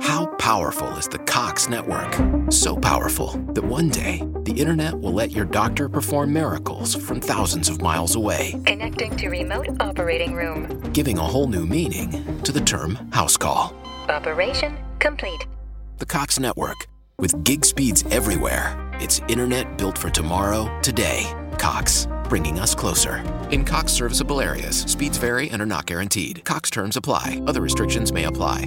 How powerful is the Cox network? So powerful that one day the internet will let your doctor perform miracles from thousands of miles away, Connecting to remote operating room. giving a whole new meaning to the term house call. Operation complete. The Cox network. With gig speeds everywhere, it's internet built for tomorrow, today. Cox, bringing us closer. In Cox serviceable areas, speeds vary and are not guaranteed. Cox terms apply, other restrictions may apply.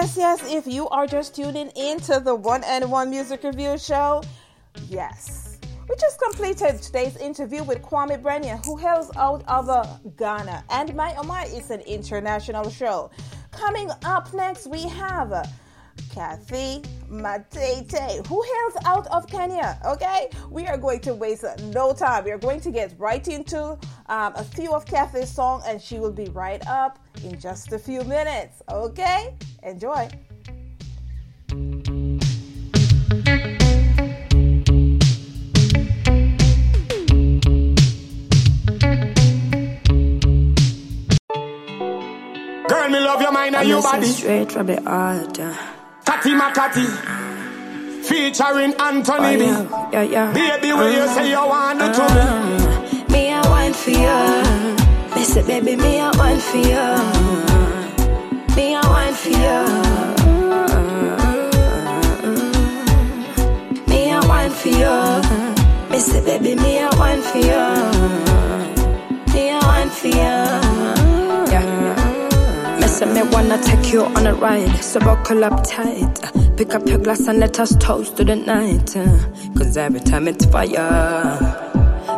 Yes, yes. If you are just tuning into the One and One Music Review Show, yes. We just completed today's interview with Kwame Brenya, who hails out of uh, Ghana. And my oh my, it's an international show. Coming up next, we have Cathy Matete, who hails out of Kenya. Okay, we are going to waste no time. We are going to get right into um, a few of Cathy's songs, and she will be right up in just a few minutes. Okay, enjoy. Girl, me love your mind and your body. Straight from the heart. Tati Makati. Featuring Anthony Oh, B. yeah, yeah, yeah. Baby, when you say you want to to me. Me I want for you. Me say, baby, me I want for you. Me I want for you. Me I want for you. Me say, baby, me I want for you. Me I want for you. Yeah. Me wanna take you on a ride, so buckle up tight. Pick up your glass and let us toast to the night. Cause every time it's fire,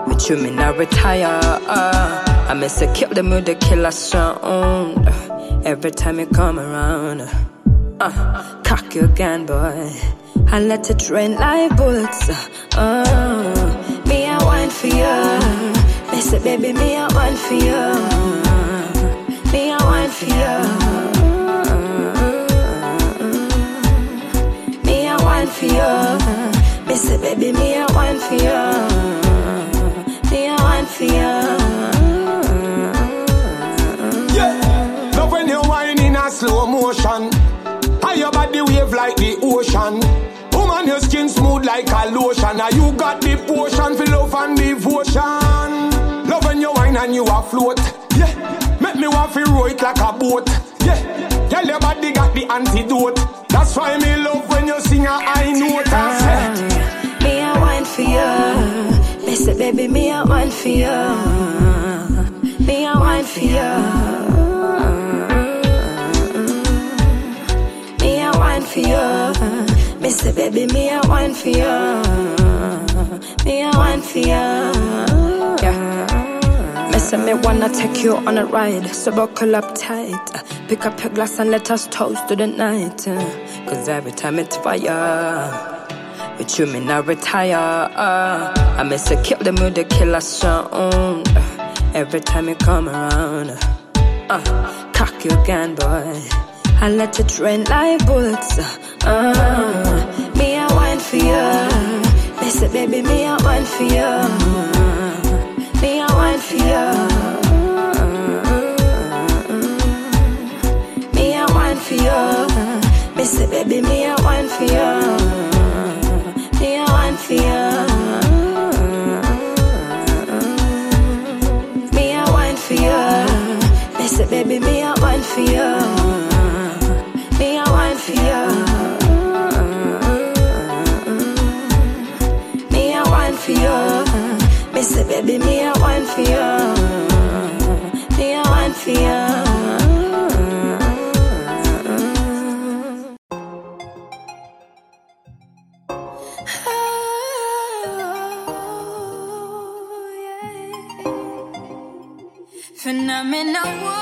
with you me I retire. I miss a kill the mood, the killer sound. Every time you come around, uh, cock your gun, boy. I let it rain like bullets. Uh, me I want for you. Me say, baby, me I want for you. You. Me I want for you. Me say, baby, me I want for you. Me I want for you. Yeah. Love when you whine in a slow motion. And your body wave like the ocean. Woman, your skin smooth like a lotion. And you got the potion for love and devotion. Love when you whine and you afloat. Yeah. Me want to row it like a boat. Yeah. Tell your body got the antidote. That's why me love when you sing a high note. I say. Me I want for you. Me say, baby, me I want for you. Me I want for you. Me I want for you. Me say, baby, me I want for you. Me I want for you. Yeah. Say me wanna take you on a ride, so buckle up tight. Pick up your glass and let us toast to the night. Cause every time it's fire. With you, me not retire. I miss a kill the mood, the killer sound. Every time you come around, uh, cock your gun, boy. I let it rain like bullets. Uh, me, I want for you. Me say, baby, me, I want for you. Me I want for you, miss it, baby, me I want for you. Me I want for you, miss it, baby. Me I want for you. Me I want for you. Baby, me a one for you. Me a one for you. Phenomenal.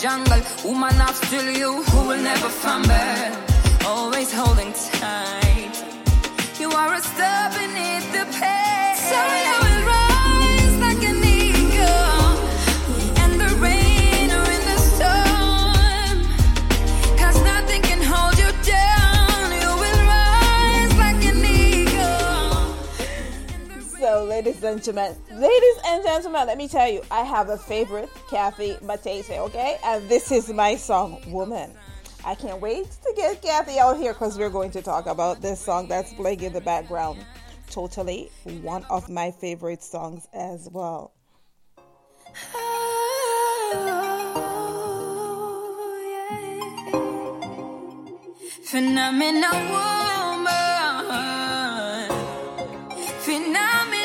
jungle. Woman, I'm still you who will never find me? ladies and gentlemen, ladies and gentlemen, let me tell you, I have a favorite, Cathy Matete, okay? And this is my song, Woman. I can't wait to get Cathy out here because we're going to talk about this song that's playing in the background. Totally one of my favorite songs as well. Phenomenal woman. Phenomenal.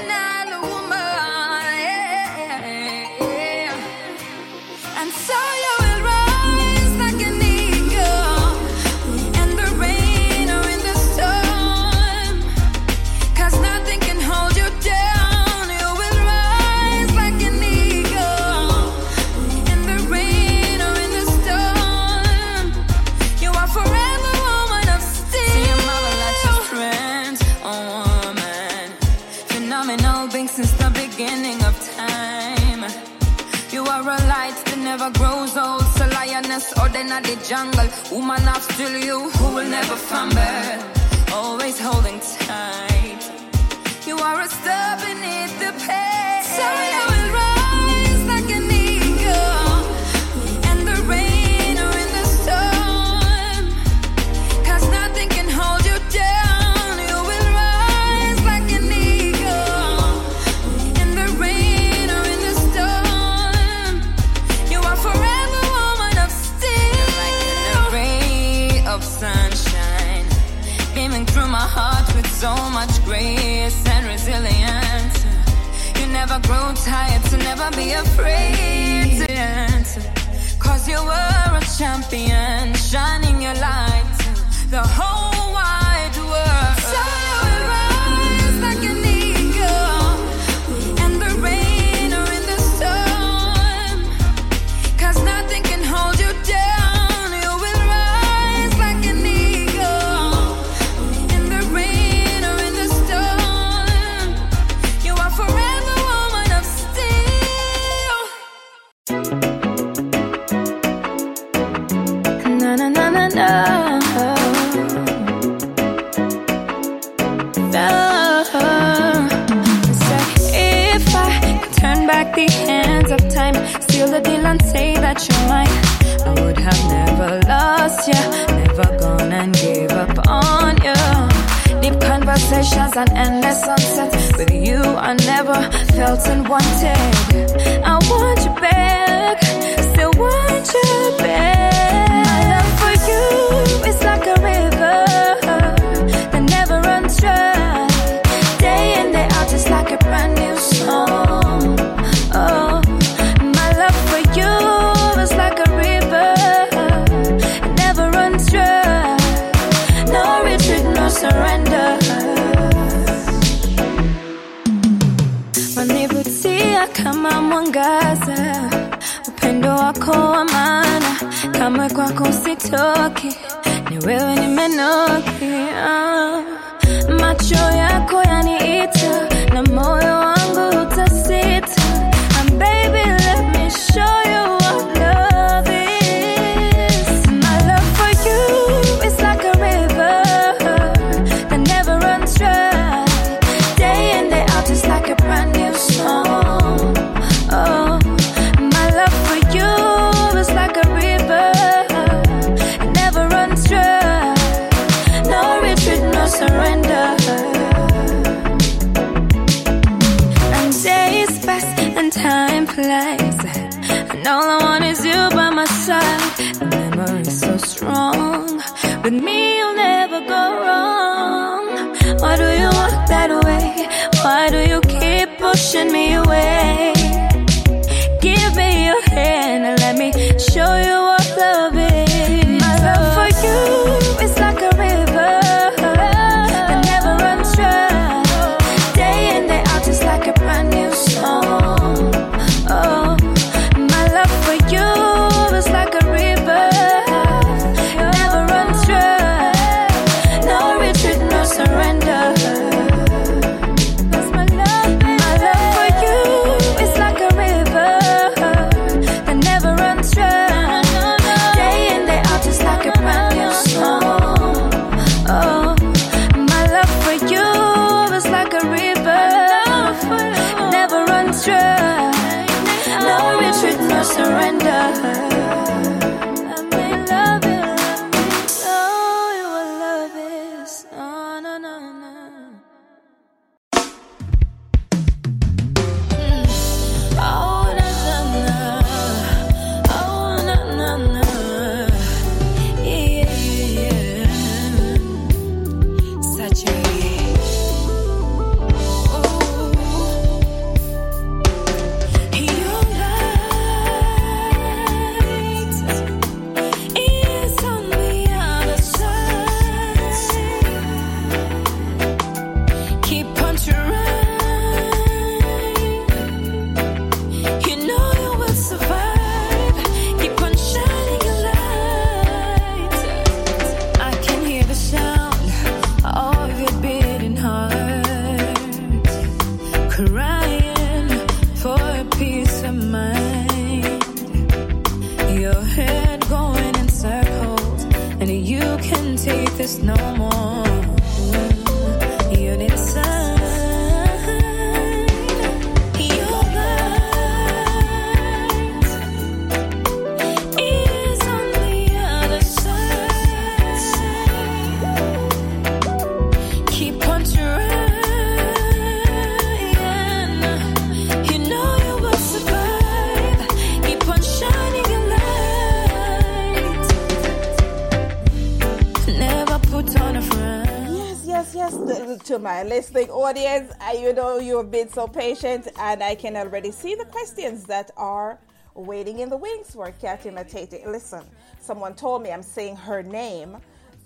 To- my listening audience, I, you know you have been so patient, and I can already see the questions that are waiting in the wings for Cathy Matete. Listen, someone told me I'm saying her name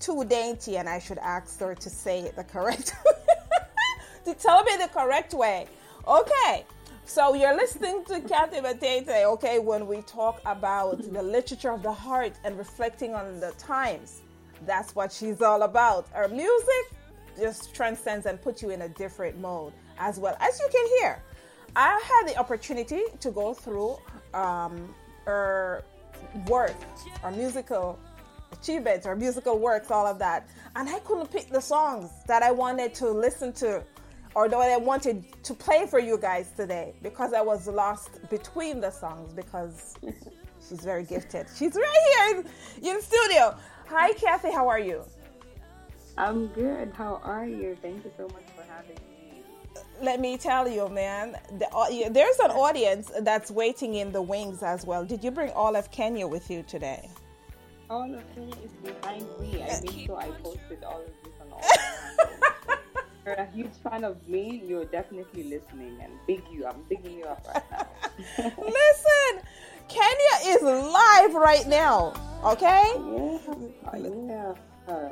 too dainty, and I should ask her to say it the correct to tell me the correct way. Okay. So you're listening to Cathy Matete, okay, when we talk about the literature of the heart and reflecting on the times. That's what she's all about. Her music just transcends and puts you in a different mode as well. As you can hear, I had the opportunity to go through um, her work, her musical achievements, her musical works, all of that. And I couldn't pick the songs that I wanted to listen to or that I wanted to play for you guys today because I was lost between the songs because she's very gifted. She's right here in, in studio. Hi, Cathy. How are you? I'm good. How are you? Thank you so much for having me. Let me tell you, man. The, au- there's an audience that's waiting in the wings as well. Did you bring all of Kenya with you today? All of Kenya is behind me. I make sure I posted all of this on all. You're a huge fan of me. You're definitely listening, and big you. I'm bigging you up right now. Listen, Kenya is live right now. Okay. yeah, yeah. Uh,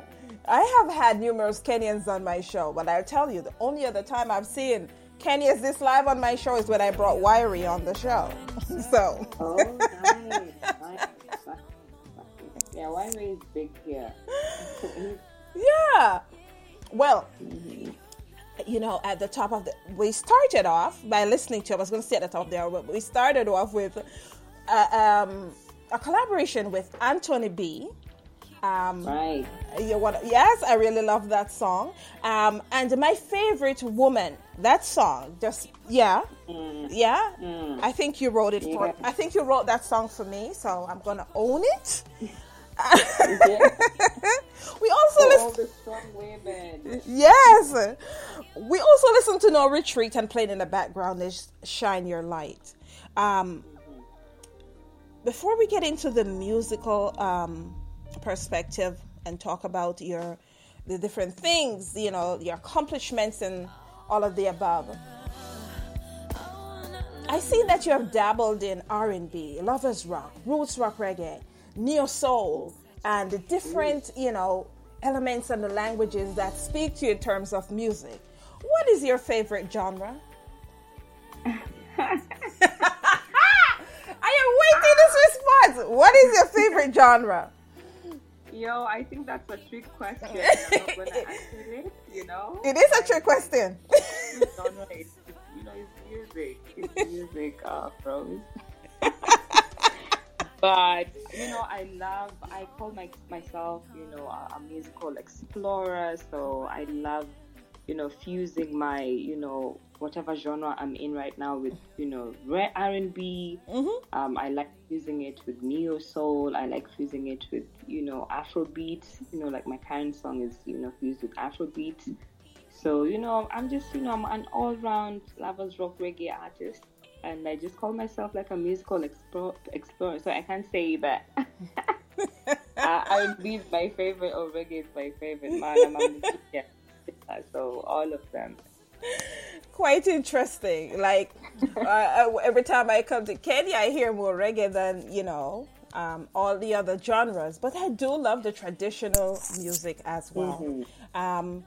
I have had numerous Kenyans on my show, but I'll tell you, the only other time I've seen Kenyans this live on my show is when I brought Wyre on the show. so, oh, nice, nice. Yeah, Steinway is big here. Yeah. Well, you know, at the top of the, we started off by listening to. I was going to say at the top there, but we started off with uh, um, a collaboration with Anthony B. Um, right. you yes, I really love that song. Um, and my favorite woman, that song, just yeah, yeah. I think you wrote it for. Yeah. I think you wrote that song for me, so I'm gonna own it. We also listen. all the strong women. Yes. We also listen to No Retreat and playing in the background is Shine Your Light. Um, before we get into the musical um, perspective and talk about your the different things, you know, your accomplishments and all of the above. I see that you have dabbled in R&B, lovers rock, roots rock reggae, neo soul, and the different, you know, elements and the languages that speak to you in terms of music. What is your favorite genre? I am waiting this response. What is your favorite genre? Yo, I think that's a trick question. I'm not gonna answer it, you know? It is a trick question. is, you know, it's music. It's music, uh, bros. but you know, I love. I call my myself, you know, a, a musical explorer. So I love, you know, fusing my, you know, whatever genre I'm in right now with, you know, rare R and B. Um, I like fusing it with neo soul. I like fusing it with, you know, Afrobeat. You know, like my current song is, you know, fused with Afrobeat. So, you know, I'm just, you know, I'm an all round lovers rock reggae artist. And I just call myself like a musical explore, explorer. So I can't say that uh, R&B is my favorite or reggae is my favorite. Man, I'm a musician. So all of them. Quite interesting. Like uh, uh, every time I come to Kenya, I hear more reggae than you know um, all the other genres. But I do love the traditional music as well. Um,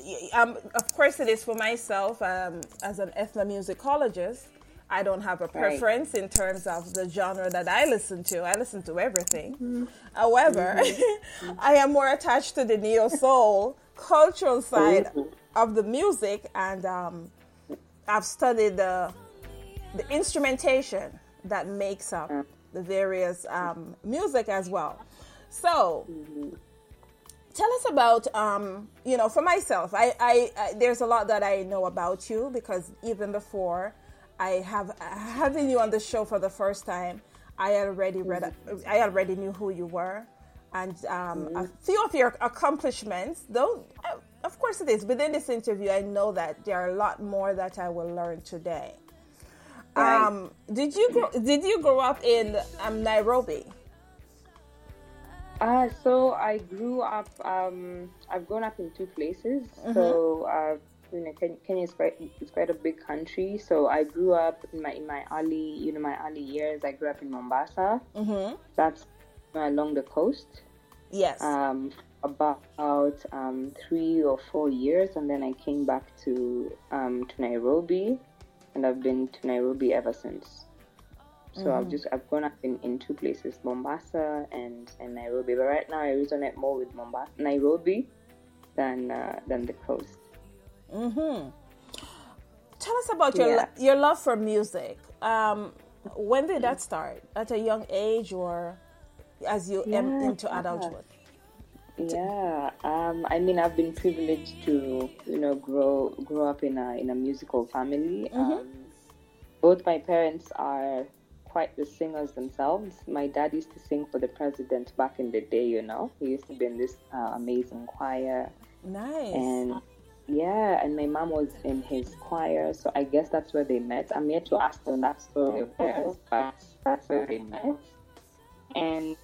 y- um, of course, it is for myself um, as an ethnomusicologist. I don't have a preference in terms of the genre that I listen to. I listen to everything. However, I am more attached to the neo soul cultural side of the music, and um, I've studied the the instrumentation that makes up the various um, music as well. So, tell us about um, you know for myself I, I, I there's a lot that i know about you because even before i have having you on the show for the first time i already read i already knew who you were and um, a few of your accomplishments though uh, of course it is within this interview i know that there are a lot more that i will learn today Right. um, did you grow, did you grow up in um, nairobi Uh, so I grew up. Um, I've grown up in two places. So uh, you know, Kenya is quite it's quite a big country. So I grew up in my in my early you know my early years. I grew up in Mombasa. Mm-hmm. That's along the coast. Yes Um, about um, three or four years, and then I came back to um, to Nairobi, and I've been to Nairobi ever since. So I've just I've gone up in, in two places, Mombasa and, and Nairobi. But right now I resonate more with Mombasa, Nairobi, than uh, than the coast. Tell us about your Yeah. your love for music. Um, when did that start? At a young age, or as you Yeah. into adulthood? Yeah, um, I mean I've been privileged to you know grow grow up in a in a musical family. Um, both my parents are quite the singers themselves. My dad used to sing for the president back in the day. You know, he used to be in this uh, amazing choir. Nice. and yeah, and my mom was in his choir, so I guess that's where they met. I'm yet to ask them that story of theirs, but that's where they met. And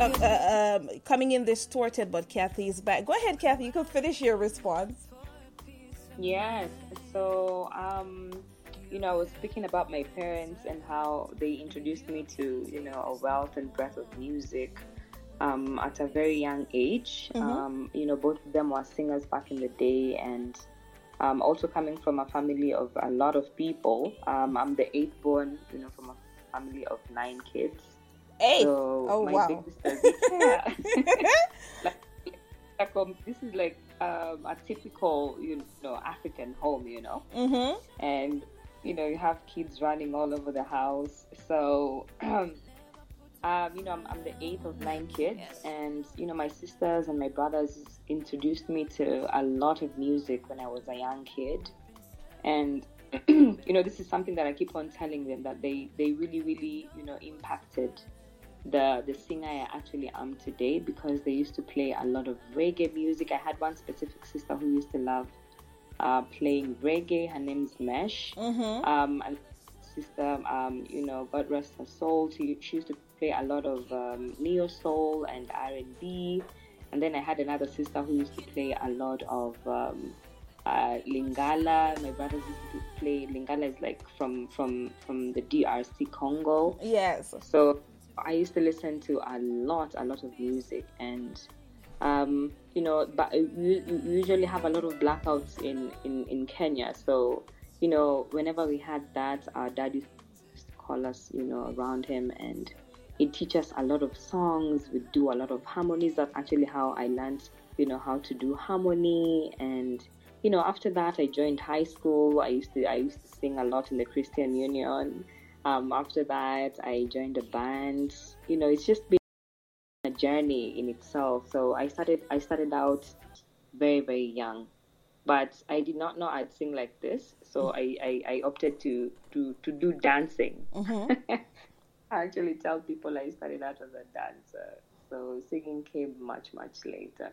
a, a, um, coming in distorted, but Cathy is back. Go ahead, Cathy. You can finish your response. Yes. So, um, you know, I was speaking about my parents and how they introduced me to, you know, a wealth and breadth of music um, at a very young age. Mm-hmm. Um, you know, both of them were singers back in the day, and um, also coming from a family of a lot of people. Um, I'm the eighth born, you know, from a family of nine kids. Eight. So oh my wow. big sister, yeah. like, like, um, this is like um, a typical, you know, African home, you know, mm-hmm. and you know, you have kids running all over the house. So, um, you know, I'm, I'm the eighth of nine kids, and you know, my sisters and my brothers introduced me to a lot of music when I was a young kid, and you know, this is something that I keep on telling them that they they really, really, you know, impacted the the singer I actually am today because they used to play a lot of reggae music. I had one specific sister who used to love uh, playing reggae. Her name is Mesh. Mm-hmm. Um, and sister, um, you know, God rest her soul. She, she used to play a lot of um, neo soul and R and B. And then I had another sister who used to play a lot of um, uh, Lingala. My brothers used to play Lingala is like from from from the DRC Congo. Yes. So I used to listen to a lot, a lot of music, and um, you know, but we usually have a lot of blackouts in, in, in Kenya. So, you know, whenever we had that, our dad used to call us, you know, around him and he'd teach us a lot of songs. We'd do a lot of harmonies. That's actually how I learned, you know, how to do harmony. And, you know, after that, I joined high school. I used to, I used to sing a lot in the Christian Union. Um, after that, I joined a band. You know, it's just been a journey in itself. So I started I started out very very young, but I did not know I'd sing like this. So I, I, I opted to, to to do dancing. Mm-hmm. I actually tell people I started out as a dancer. So singing came much much later.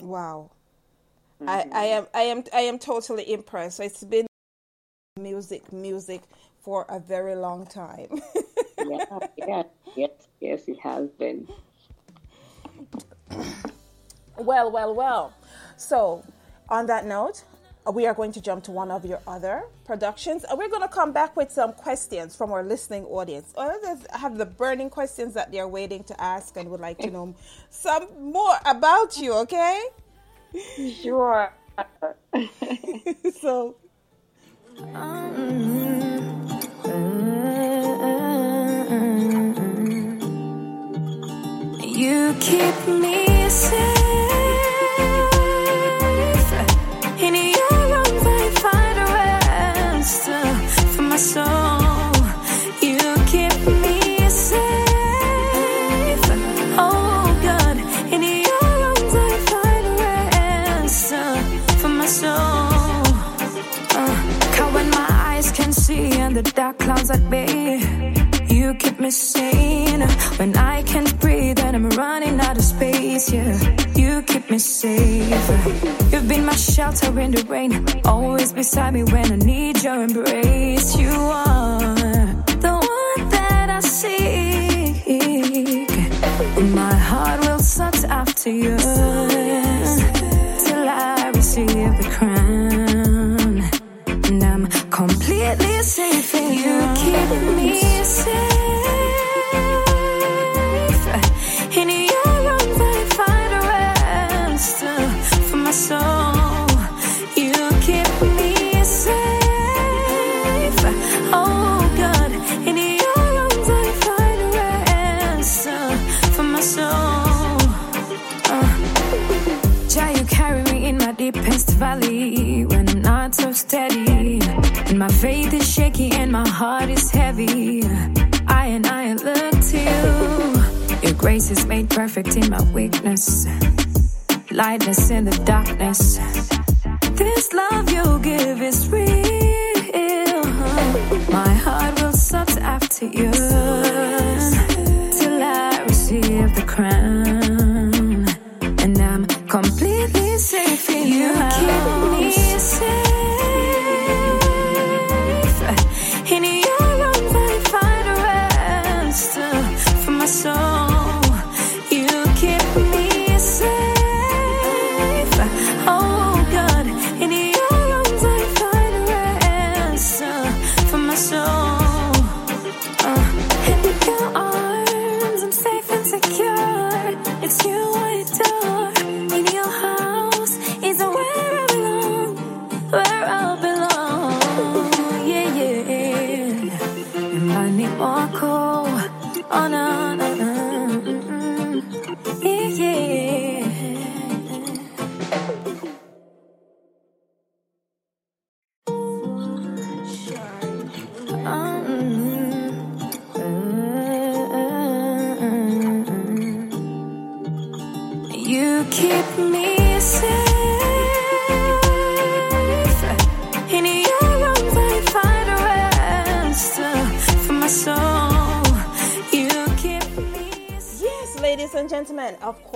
Wow. I, mm-hmm. I am I am I am totally impressed. It's been music music for a very long time. yeah, yeah, yes, yes, it has been. well, well, well. So, on that note, we are going to jump to one of your other productions. Uh, We're going to come back with some questions from our listening audience. Others have the burning questions that they're waiting to ask and would like to know some more about you, okay? Sure. so, You keep me safe clouds at bay, you keep me sane. When I can't breathe and I'm running out of space, yeah, you keep me safe. You've been my shelter in the rain, always beside me when I need your embrace. You are the one that I seek. My heart will search after you till I receive the crown. And I'm completely safe perfect in my weakness, lightness in the darkness.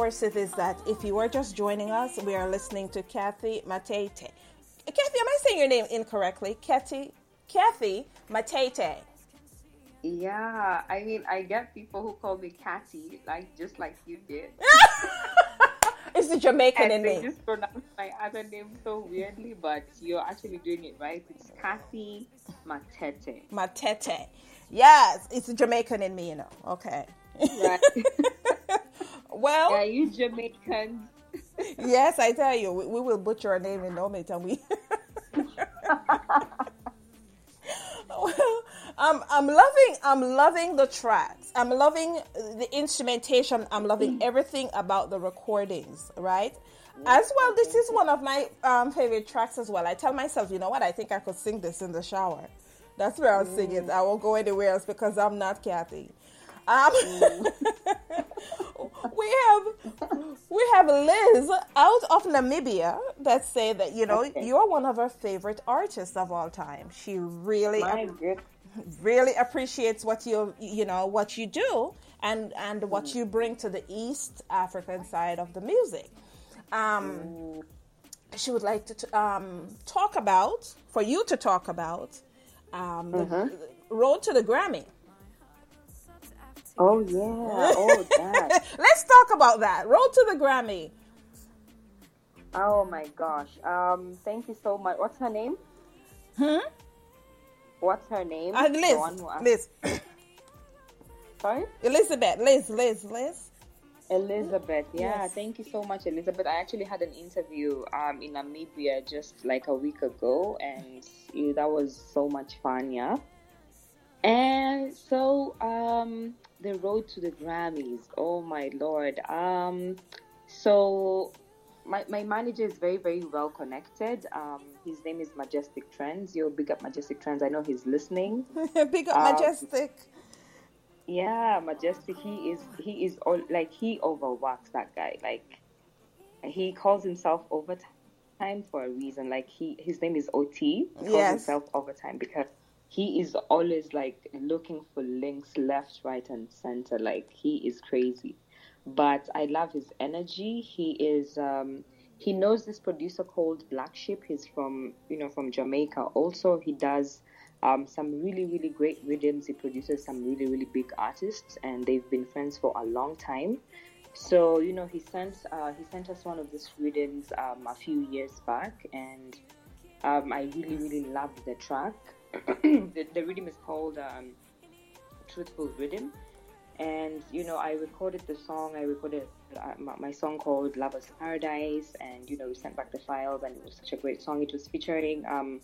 Gentlemen, of course it is that. If you are just joining us, we are listening to Cathy Matete. Cathy, am I saying your name incorrectly? Cathy, Cathy Matete. Yeah, I mean, I get people who call me Catty, like just like you did. It's the Jamaican in and they me. just pronounce my other name so weirdly, but you're actually doing it right. It's Cathy Matete. Matete. Yes, it's the Jamaican in me, you know. Okay. Right? Well, yeah, you Jamaican. yes, I tell you, we, we will butcher a name in no minute, and we. well, I'm I'm loving I'm loving the tracks. I'm loving the instrumentation. I'm loving everything about the recordings. Right. As well, this is one of my um, favorite tracks as well. I tell myself, you know what? I think I could sing this in the shower. That's where I'll sing it. I won't go anywhere else because I'm not Cathy. Um, we have we have Liz out of Namibia that say that you know Okay. you're one of her favorite artists of all time. She really good. really appreciates what you you know what you do and and what you bring to the East African side of the music. Um, she would like to t- um, talk about for you to talk about um, the road to the Grammy. Oh yeah. Oh that. Let's talk about that road to the Grammy. Oh my gosh. Um. Thank you so much. What's her name? Hmm? What's her name? Uh, Liz, one who asked- Liz, Sorry. Elizabeth, Liz, Liz, Liz. Elizabeth, yeah, Yes. thank you so much, Elizabeth. I actually had an interview um, in Namibia just like a week ago, and yeah, that was so much fun, yeah. And so, um, the road to the Grammys, oh my lord. Um, so, my, my manager is very, very well connected. Um, his name is Majestic Trends. Yo, big up Majestic Trends. I know he's listening. Big up, Um, majestic. Yeah, majestic. He is. He is all like he overworks that guy. Like he calls himself overtime for a reason. Like he, his name is OT. He calls Yes. himself overtime because he is always like looking for links left, right, and center. Like he is crazy. But I love his energy. He is. Um, he knows this producer called Black Sheep. He's from you know from Jamaica. Also, he does um, some really really great rhythms. He produces some really really big artists, and they've been friends for a long time. So you know he sent uh, he sent us one of these rhythms um, a few years back, and um, I really really loved the track. the, the rhythm is called um, Truthful Rhythm, and you know I recorded the song. I recorded uh, my, my song called Lovers Paradise, and you know we sent back the files, and it was such a great song. It was featuring um,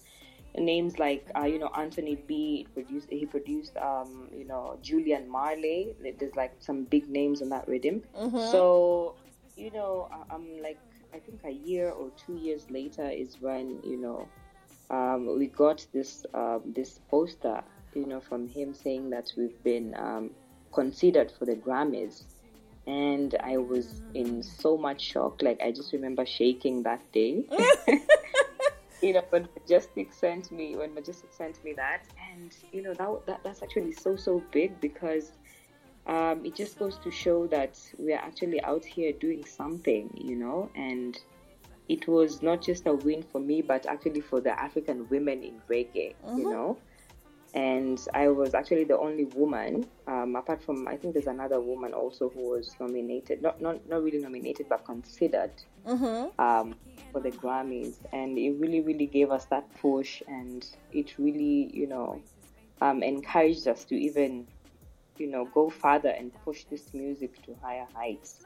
names like uh, you know Anthony B. Produced he produced um, you know Julian Marley. There's like some big names on that rhythm. So you know I'm like I think a year or two years later is when you know um, we got this um, this poster, you know, from him saying that we've been um, considered for the Grammys, and I was in so much shock. Like I just remember shaking that day. you know, when Majestic sent me when Majestic sent me that, and you know that, that that's actually so so big because um, it just goes to show that we are actually out here doing something, you know, and it was not just a win for me, but actually for the African women in reggae, mm-hmm. you know. And I was actually the only woman, um, apart from I think there's another woman also who was nominated, not not, not really nominated, but considered mm-hmm. um, for the Grammys. And it really, really gave us that push, and it really, you know, um, encouraged us to even, you know, go further and push this music to higher heights.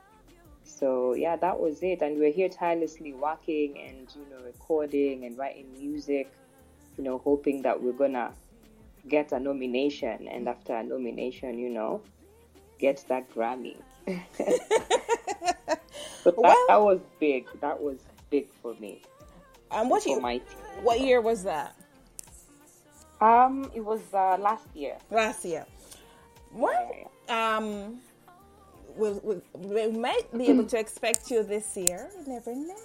So yeah, that was it. And we're here tirelessly working and you know recording and writing music, you know, hoping that we're gonna get a nomination and after a nomination, you know, get that Grammy. so that, well, that was big. That was big for me. And what year? My what year was that? Um, it was uh, last year. Last year. Well, um, we'll, we'll, we might be able to expect you this year. Never know.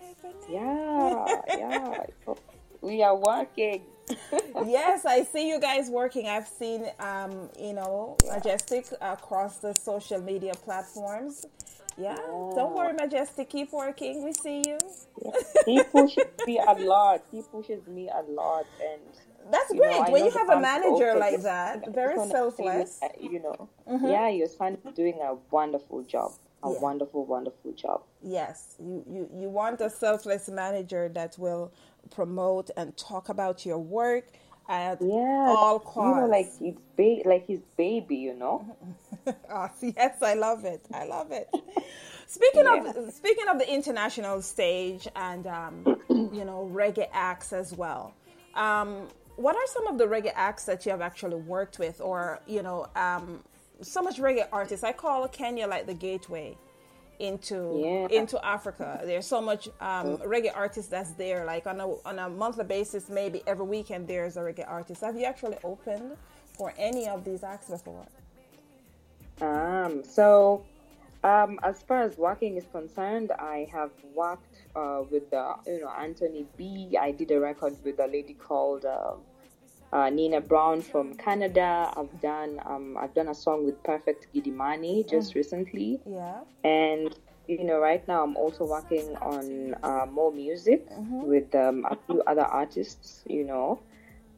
Never know. Yeah, yeah. We are working. yes, I see you guys working. I've seen, um, you know, yeah. Majestic across the social media platforms. Yeah. yeah. Don't worry, Majestic. Keep working. We see you. Yeah. He pushes me a lot. He pushes me a lot, and that's you great. Know, when you have a manager like that, very selfless. You know, mm-hmm. yeah, your son is doing a wonderful job. A yeah. wonderful, wonderful job. Yes, you, you you want a selfless manager that will promote and talk about your work at yeah, all costs. You know, like his ba- like his baby. You know. oh, yes, I love it. I love it. Speaking yeah. of speaking of the international stage and um, you know reggae acts as well. Um, what are some of the reggae acts that you have actually worked with, or you know, um, so much reggae artists? I call Kenya like the gateway into yeah. into Africa. There's so much um, reggae artists that's there. Like on a on a monthly basis, maybe every weekend there's a reggae artist. Have you actually opened for any of these acts before? Um. So, um, as far as working is concerned, I have worked uh, with the you know Anthony B. I did a record with a lady called uh, uh, Nina Brown from Canada. I've done um, I've done a song with Perfect Giddimani just mm. recently. Yeah. And you know, right now I'm also working on uh, more music mm-hmm. with um, a few other artists. You know,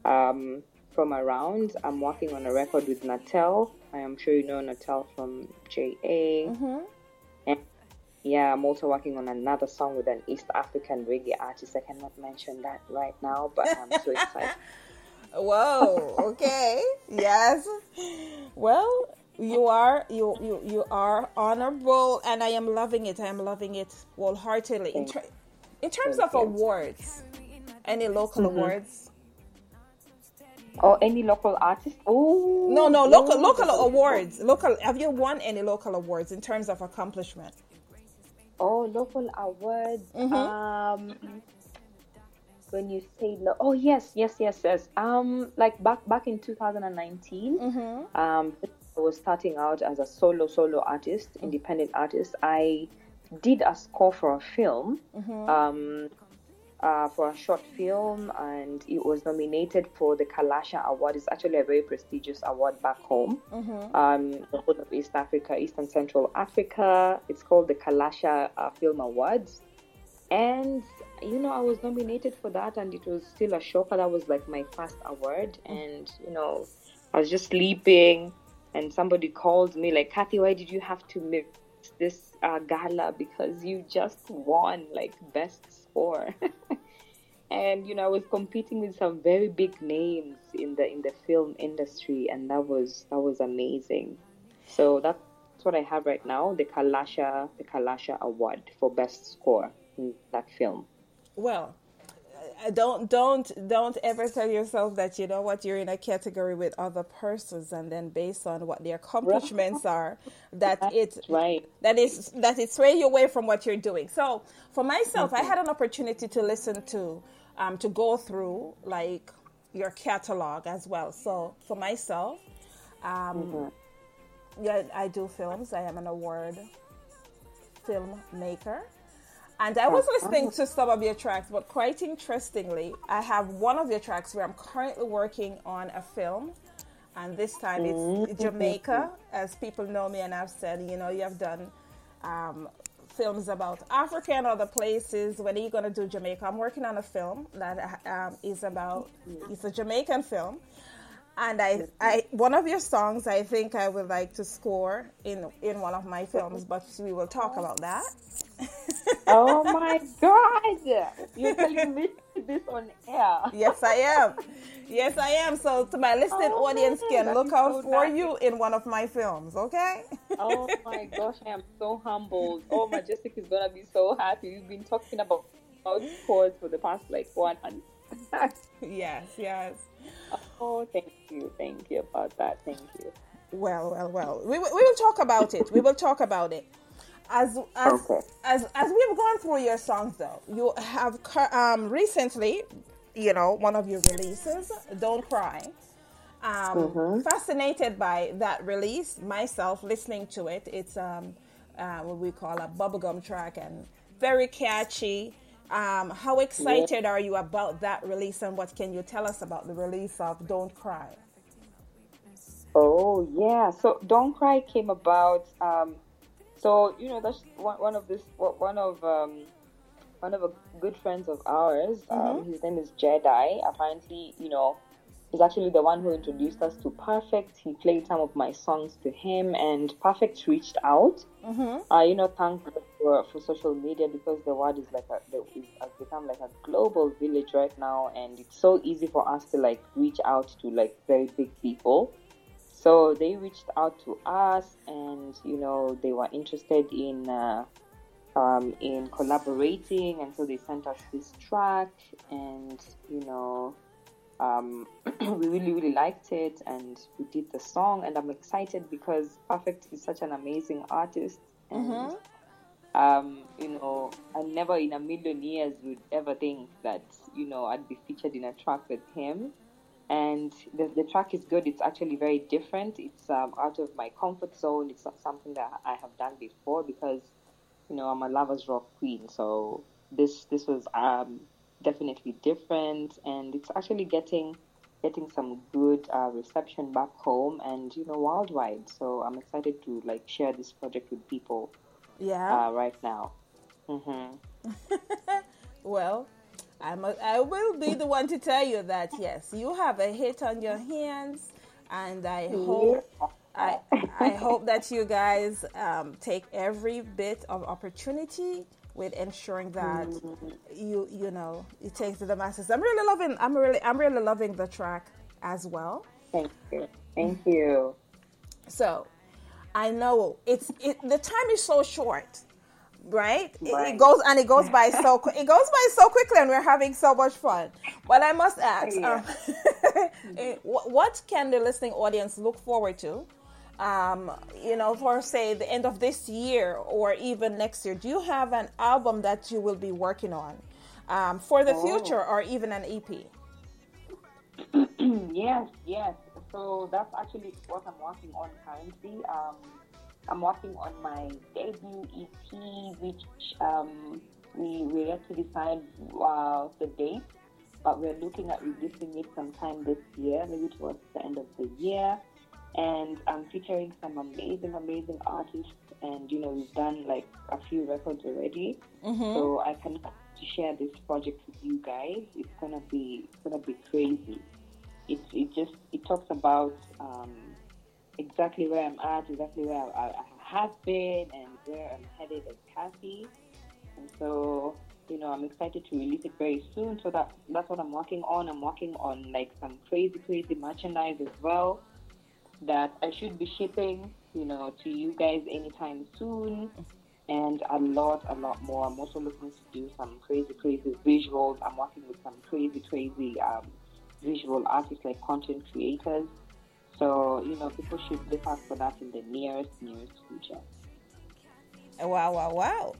um, from around. I'm working on a record with Natel. I am sure you know Natel from JA. Mm-hmm. And yeah, I'm also working on another song with an East African reggae artist. I cannot mention that right now, but I'm so excited. Whoa. Okay. yes. Well, you are you you you are honorable, and I am loving it. I am loving it wholeheartedly. In, ter- in terms Thank of you. awards, any local mm-hmm. awards? Or any local artist? Oh no, no local local awards. Local. Have you won any local awards in terms of accomplishment? Oh, local awards. Mm-hmm. Um, when you say lo- oh yes yes yes yes um like back back in 2019 mm-hmm. um I was starting out as a solo solo artist mm-hmm. independent artist I did a score for a film mm-hmm. um uh, for a short film and it was nominated for the Kalasha Award. It's actually a very prestigious award back home. Mm-hmm. Um, of East Africa, East and Central Africa. It's called the Kalasha uh, Film Awards. And you know, I was nominated for that, and it was still a shocker. That was like my first award, and you know, I was just sleeping, and somebody called me like, "Cathy, why did you have to this uh, gala? Because you just won like best score." and you know, I was competing with some very big names in the in the film industry, and that was that was amazing. So that's what I have right now: the Kalasha the Kalasha Award for best score in that film. Well, don't don't don't ever tell yourself that you know what you're in a category with other persons and then based on what their accomplishments are that it right that is that it sway you away from what you're doing so for myself i had an opportunity to listen to um, to go through like your catalog as well. So for myself, um, Mm-hmm. yeah, I do films. I am an award filmmaker. And I was listening to some of your tracks, but quite interestingly, I have one of your tracks where I'm currently working on a film. And this time it's Jamaica, as people know me, and I've said, you know, you have done um, films about Africa and other places. When are you going to do Jamaica? I'm working on a film that um, is about, it's a Jamaican film. And I, I, one of your songs, I think I would like to score in in one of my films, but we will talk about that. Oh my god! You're telling me this on air. Yes, I am. Yes, I am. So, to my listening Oh, audience, can look out so for nice. you in one of my films. Okay? Oh my gosh, I am so humbled. Oh Majestic is gonna be so happy. We've been talking about about scores for the past like one month. yes, yes. oh, thank you, thank you about that. Thank you. Well, well, well. We, we will talk about it. We will talk about it. As as Okay. as as we've gone through your songs, though, you have um recently, you know, one of your releases, "Don't Cry." Um, Fascinated by that release myself, listening to it. It's um uh, what we call a bubblegum track and very catchy. Um, how excited are you about that release, and what can you tell us about the release of "Don't Cry"? Oh yeah. So Don't Cry came about. Um, so you know that's one, one of this one of um, one of a good friends of ours. Um, his name is Jedi. Apparently, you know, he's actually the one who introduced us to Perfect. He played some of my songs to him, and Perfect reached out. Uh, you know, thank God for, for social media because the world is like a, is, has become like a global village right now, and it's so easy for us to like reach out to like very big people. So they reached out to us, and you know they were interested in uh, um, in collaborating, and so they sent us this track, and you know um, we really really liked it, and we did the song, and I'm excited because Perfect is such an amazing artist, and um, you know I never in a million years would ever think that you know I'd be featured in a track with him and the, the track is good. It's actually very different. It's um, out of my comfort zone. It's not something that I have done before because, you know, I'm a lovers rock queen. So this this was um, definitely different, and it's actually getting getting some good uh, reception back home and you know worldwide. So I'm excited to like share this project with people Yeah. uh, right now. hmm Well, I'm a, I will be the one to tell you that yes, you have a hit on your hands, and I hope I I hope that you guys um, take every bit of opportunity with ensuring that you you know it takes to the masses. I'm really loving I'm really I'm really loving the track as well. Thank you. Thank you. So I know it's it, the time is so short, right? It- It, goes and it goes by so it goes by so quickly, and we're having so much fun. But I must ask, Yeah. um, eh, what, can the listening audience look forward to? Um, you know, for say the end of this year or even next year. Do you have an album that you will be working on um, for the future, or even an EP? Yes, yes. So that's actually what I'm working on currently. I'm working on my debut EP, which um, we we yet to decide uh, the date, but we're looking at releasing it sometime this year, maybe towards the end of the year. And I'm featuring some amazing, amazing artists, and you know we've done like a few records already. So I can to share this project with you guys. It's gonna be it's gonna be crazy it, it just it talks about um, exactly where I'm at, exactly where I, I have been, and where I'm headed as Cathy. And so, you know, I'm excited to release it very soon. So that that's what I'm working on. I'm working on like some crazy, crazy merchandise as well that I should be shipping, you know, to you guys anytime soon. And a lot, a lot more. I'm also looking to do some crazy, crazy visuals. I'm working with some crazy, crazy um, visual artists, like content creators. So, you know, people should look out for that in the nearest, nearest future. Wow, wow, wow.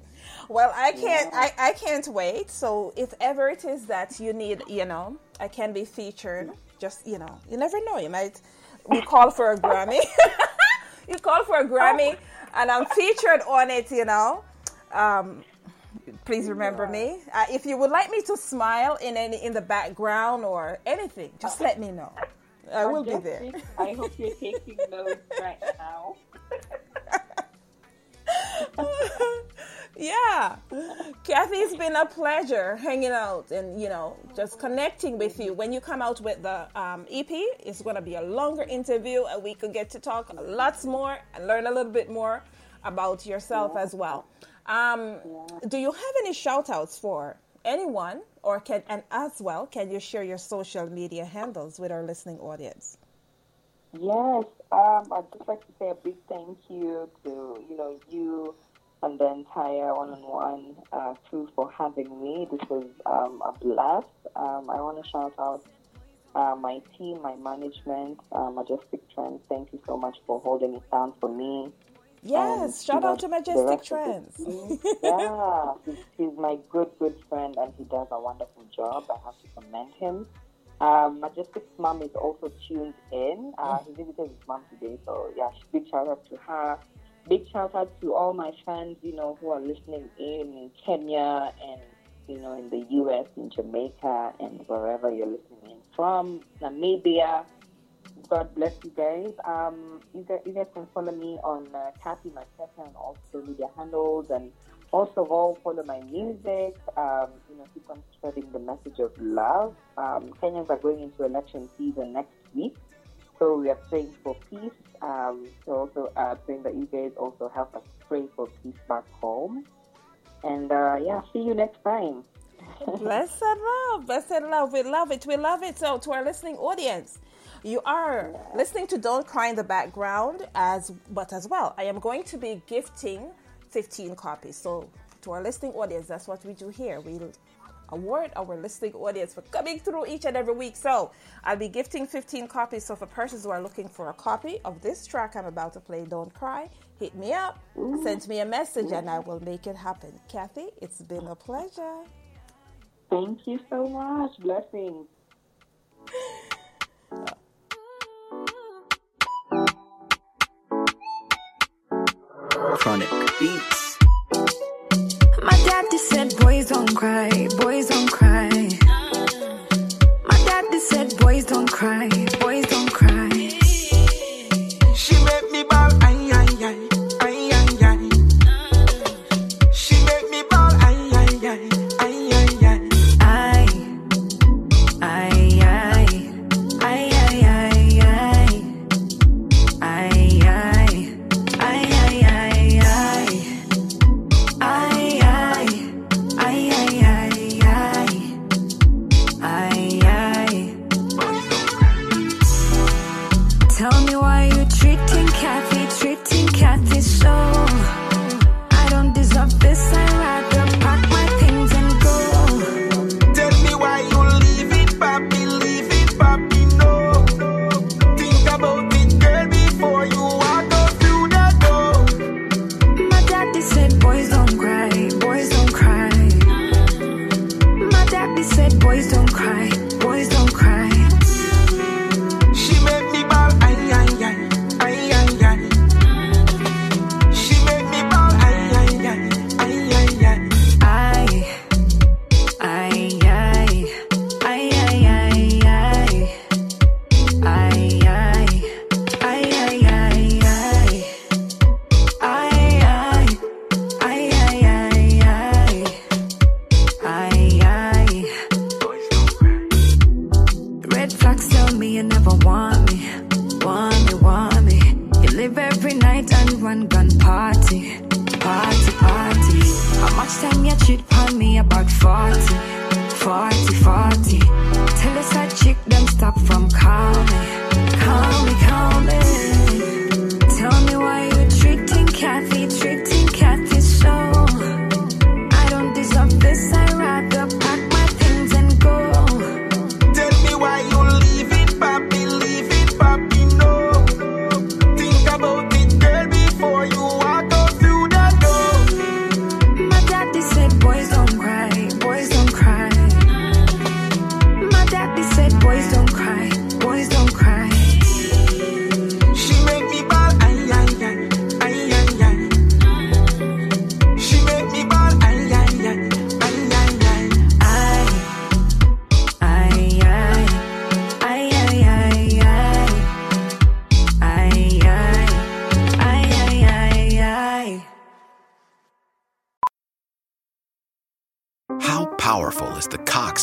Well, I can't. I, I can't wait. So if ever it is that you need, you know, I can be featured. Just you know, you never know. You might we call for a Grammy. you call for a Grammy, and I'm featured on it. You know. Um, please remember me. Uh, if you would like me to smile in any in the background or anything, just let me know. I will be there. I hope you're taking notes right now. yeah. Cathy, it's been a pleasure hanging out and, you know, just connecting with you. When you come out with the um, EP, it's going to be a longer interview and we could get to talk lots more and learn a little bit more about yourself yeah. as well. Um, yeah. Do you have any shout outs for anyone or can, and as well, can you share your social media handles with our listening audience? Yes, um, I'd just like to say a big thank you to, you know, you and the entire one-on-one uh, crew for having me. This was um, a blast. Um, I want to shout out uh, my team, my management, uh, Majestic Trends. Thank you so much for holding it down for me. Yes, shout out to Majestic Trends. yeah, he's, he's, my good, good friend, and he does a wonderful job. I have to commend him. Um, Majestic's mom is also tuned in. Uh, he visited his mom today, so yeah, big shout out to her big shout out to all my fans, you know, who are listening in in Kenya and, you know, in the US, in Jamaica, and wherever you're listening in from, Namibia. God bless you guys. Um, you, guys you guys can follow me on uh, Cathy Matete and social media handles, and also all follow my music. Um, you know, keep on spreading the message of love. Um, Kenyans are going into election season next week. So we are praying for peace. Um, so also uh, praying that you guys also help us pray for peace back home. And uh, yeah, see you next time. blessed love, blessed love. We love it. We love it. So to our listening audience, you are listening to Don't Cry in the background as but as well. I am going to be gifting 15 copies. So to our listening audience, that's what we do here. We award our listening audience for coming through each and every week. So I'll be gifting 15 copies. So for persons who are looking for a copy of this track I'm about to play, Don't Cry, hit me up, send me a message, and I will make it happen. Cathy, it's been a pleasure. Thank you so much. Blessings. Chronic Beats. My daddy said, boys don't cry, boys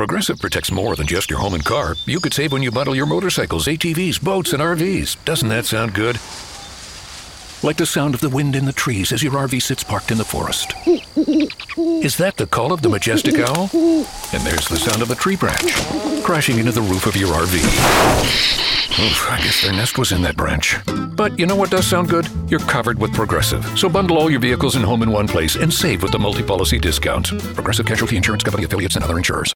Progressive protects more than just your home and car. You could save when you bundle your motorcycles, ATVs, boats, and RVs. Doesn't that sound good? Like the sound of the wind in the trees as your RV sits parked in the forest. Is that the call of the majestic owl? And there's the sound of a tree branch crashing into the roof of your RV. Oof, I guess their nest was in that branch. But you know what does sound good? You're covered with Progressive. So bundle all your vehicles and home in one place and save with the multi policy discounts. Progressive Casualty Insurance Company affiliates and other insurers.